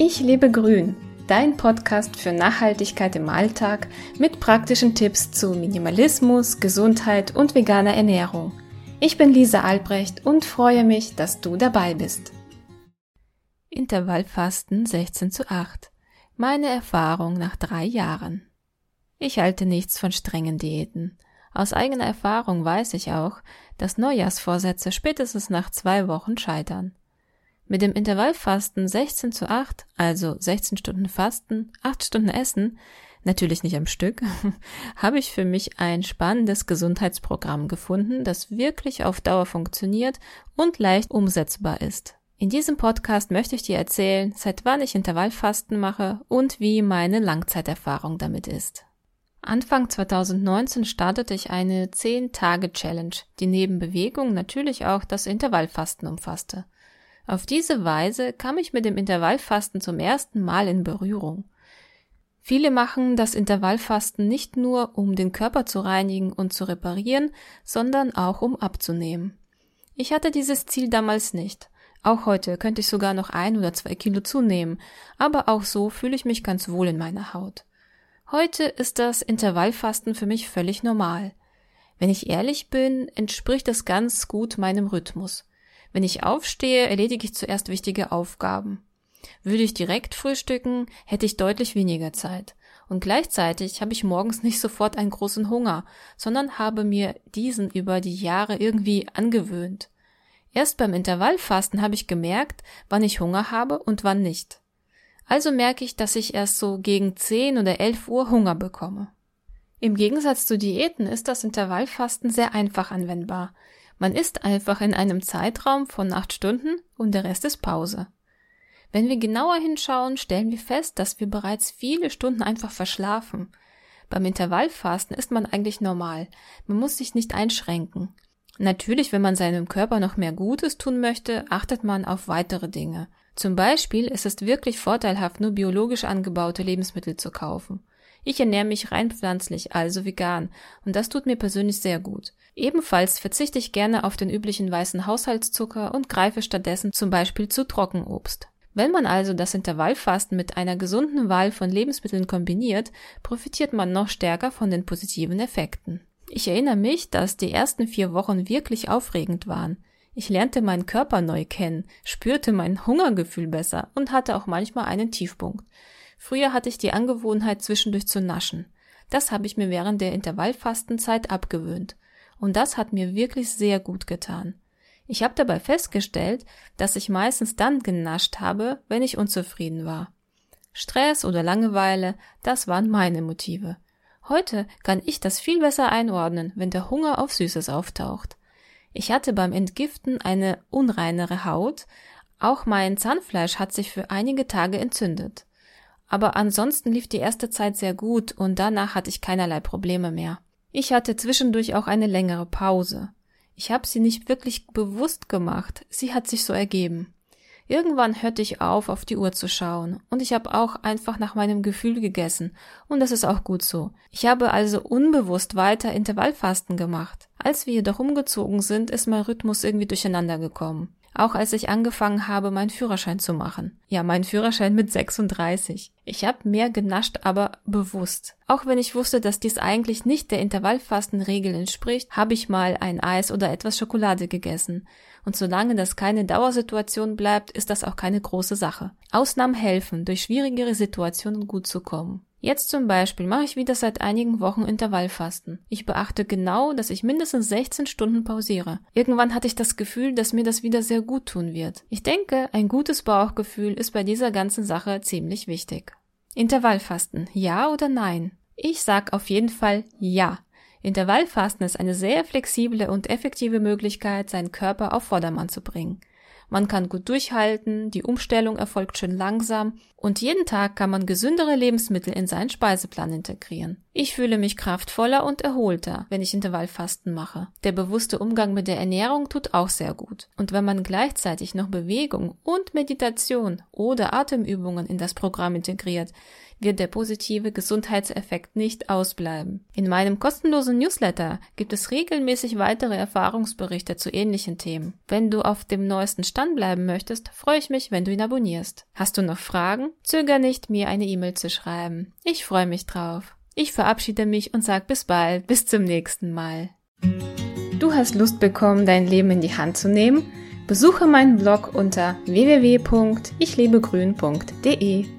Ich lebe grün, dein Podcast für Nachhaltigkeit im Alltag mit praktischen Tipps zu Minimalismus, Gesundheit und veganer Ernährung. Ich bin Lisa Albrecht und freue mich, dass du dabei bist. Intervallfasten 16 zu 8. Meine Erfahrung nach drei Jahren. Ich halte nichts von strengen Diäten. Aus eigener Erfahrung weiß ich auch, dass Neujahrsvorsätze spätestens nach zwei Wochen scheitern. Mit dem Intervallfasten 16 zu 8, also 16 Stunden Fasten, 8 Stunden Essen, natürlich nicht am Stück, habe ich für mich ein spannendes Gesundheitsprogramm gefunden, das wirklich auf Dauer funktioniert und leicht umsetzbar ist. In diesem Podcast möchte ich dir erzählen, seit wann ich Intervallfasten mache und wie meine Langzeiterfahrung damit ist. Anfang 2019 startete ich eine 10-Tage-Challenge, die neben Bewegung natürlich auch das Intervallfasten umfasste. Auf diese Weise kam ich mit dem Intervallfasten zum ersten Mal in Berührung. Viele machen das Intervallfasten nicht nur, um den Körper zu reinigen und zu reparieren, sondern auch um abzunehmen. Ich hatte dieses Ziel damals nicht. Auch heute könnte ich sogar noch ein oder zwei Kilo zunehmen, aber auch so fühle ich mich ganz wohl in meiner Haut. Heute ist das Intervallfasten für mich völlig normal. Wenn ich ehrlich bin, entspricht es ganz gut meinem Rhythmus. Wenn ich aufstehe, erledige ich zuerst wichtige Aufgaben. Würde ich direkt frühstücken, hätte ich deutlich weniger Zeit. Und gleichzeitig habe ich morgens nicht sofort einen großen Hunger, sondern habe mir diesen über die Jahre irgendwie angewöhnt. Erst beim Intervallfasten habe ich gemerkt, wann ich Hunger habe und wann nicht. Also merke ich, dass ich erst so gegen 10 oder 11 Uhr Hunger bekomme. Im Gegensatz zu Diäten ist das Intervallfasten sehr einfach anwendbar. Man isst einfach in einem Zeitraum von acht Stunden und der Rest ist Pause. Wenn wir genauer hinschauen, stellen wir fest, dass wir bereits viele Stunden einfach verschlafen. Beim Intervallfasten ist man eigentlich normal. Man muss sich nicht einschränken. Natürlich, wenn man seinem Körper noch mehr Gutes tun möchte, achtet man auf weitere Dinge. Zum Beispiel ist es wirklich vorteilhaft, nur biologisch angebaute Lebensmittel zu kaufen. Ich ernähre mich rein pflanzlich, also vegan, und das tut mir persönlich sehr gut. Ebenfalls verzichte ich gerne auf den üblichen weißen Haushaltszucker und greife stattdessen zum Beispiel zu Trockenobst. Wenn man also das Intervallfasten mit einer gesunden Wahl von Lebensmitteln kombiniert, profitiert man noch stärker von den positiven Effekten. Ich erinnere mich, dass die ersten vier Wochen wirklich aufregend waren. Ich lernte meinen Körper neu kennen, spürte mein Hungergefühl besser und hatte auch manchmal einen Tiefpunkt. Früher hatte ich die Angewohnheit, zwischendurch zu naschen. Das habe ich mir während der Intervallfastenzeit abgewöhnt. Und das hat mir wirklich sehr gut getan. Ich habe dabei festgestellt, dass ich meistens dann genascht habe, wenn ich unzufrieden war. Stress oder Langeweile, das waren meine Motive. Heute kann ich das viel besser einordnen, wenn der Hunger auf Süßes auftaucht. Ich hatte beim Entgiften eine unreinere Haut, auch mein Zahnfleisch hat sich für einige Tage entzündet. Aber ansonsten lief die erste Zeit sehr gut und danach hatte ich keinerlei Probleme mehr. Ich hatte zwischendurch auch eine längere Pause. Ich habe sie nicht wirklich bewusst gemacht, sie hat sich so ergeben. Irgendwann hörte ich auf, auf die Uhr zu schauen, und ich habe auch einfach nach meinem Gefühl gegessen, und das ist auch gut so. Ich habe also unbewusst weiter Intervallfasten gemacht. Als wir jedoch umgezogen sind, ist mein Rhythmus irgendwie durcheinander gekommen auch als ich angefangen habe, meinen Führerschein zu machen. Ja, meinen Führerschein mit 36. Ich habe mehr genascht, aber bewusst. Auch wenn ich wusste, dass dies eigentlich nicht der Intervallfastenregel entspricht, habe ich mal ein Eis oder etwas Schokolade gegessen. Und solange das keine Dauersituation bleibt, ist das auch keine große Sache. Ausnahmen helfen, durch schwierigere Situationen gut zu kommen. Jetzt zum Beispiel mache ich wieder seit einigen Wochen Intervallfasten. Ich beachte genau, dass ich mindestens 16 Stunden pausiere. Irgendwann hatte ich das Gefühl, dass mir das wieder sehr gut tun wird. Ich denke, ein gutes Bauchgefühl ist bei dieser ganzen Sache ziemlich wichtig. Intervallfasten, ja oder nein? Ich sag auf jeden Fall ja. Intervallfasten ist eine sehr flexible und effektive Möglichkeit, seinen Körper auf Vordermann zu bringen. Man kann gut durchhalten, die Umstellung erfolgt schön langsam und jeden Tag kann man gesündere Lebensmittel in seinen Speiseplan integrieren. Ich fühle mich kraftvoller und erholter, wenn ich Intervallfasten mache. Der bewusste Umgang mit der Ernährung tut auch sehr gut. Und wenn man gleichzeitig noch Bewegung und Meditation oder Atemübungen in das Programm integriert, wird der positive Gesundheitseffekt nicht ausbleiben. In meinem kostenlosen Newsletter gibt es regelmäßig weitere Erfahrungsberichte zu ähnlichen Themen. Wenn du auf dem neuesten Stand bleiben möchtest, freue ich mich, wenn du ihn abonnierst. Hast du noch Fragen? Zöger nicht, mir eine E-Mail zu schreiben. Ich freue mich drauf. Ich verabschiede mich und sage bis bald, bis zum nächsten Mal. Du hast Lust bekommen, dein Leben in die Hand zu nehmen? Besuche meinen Blog unter www.ichlebegrün.de.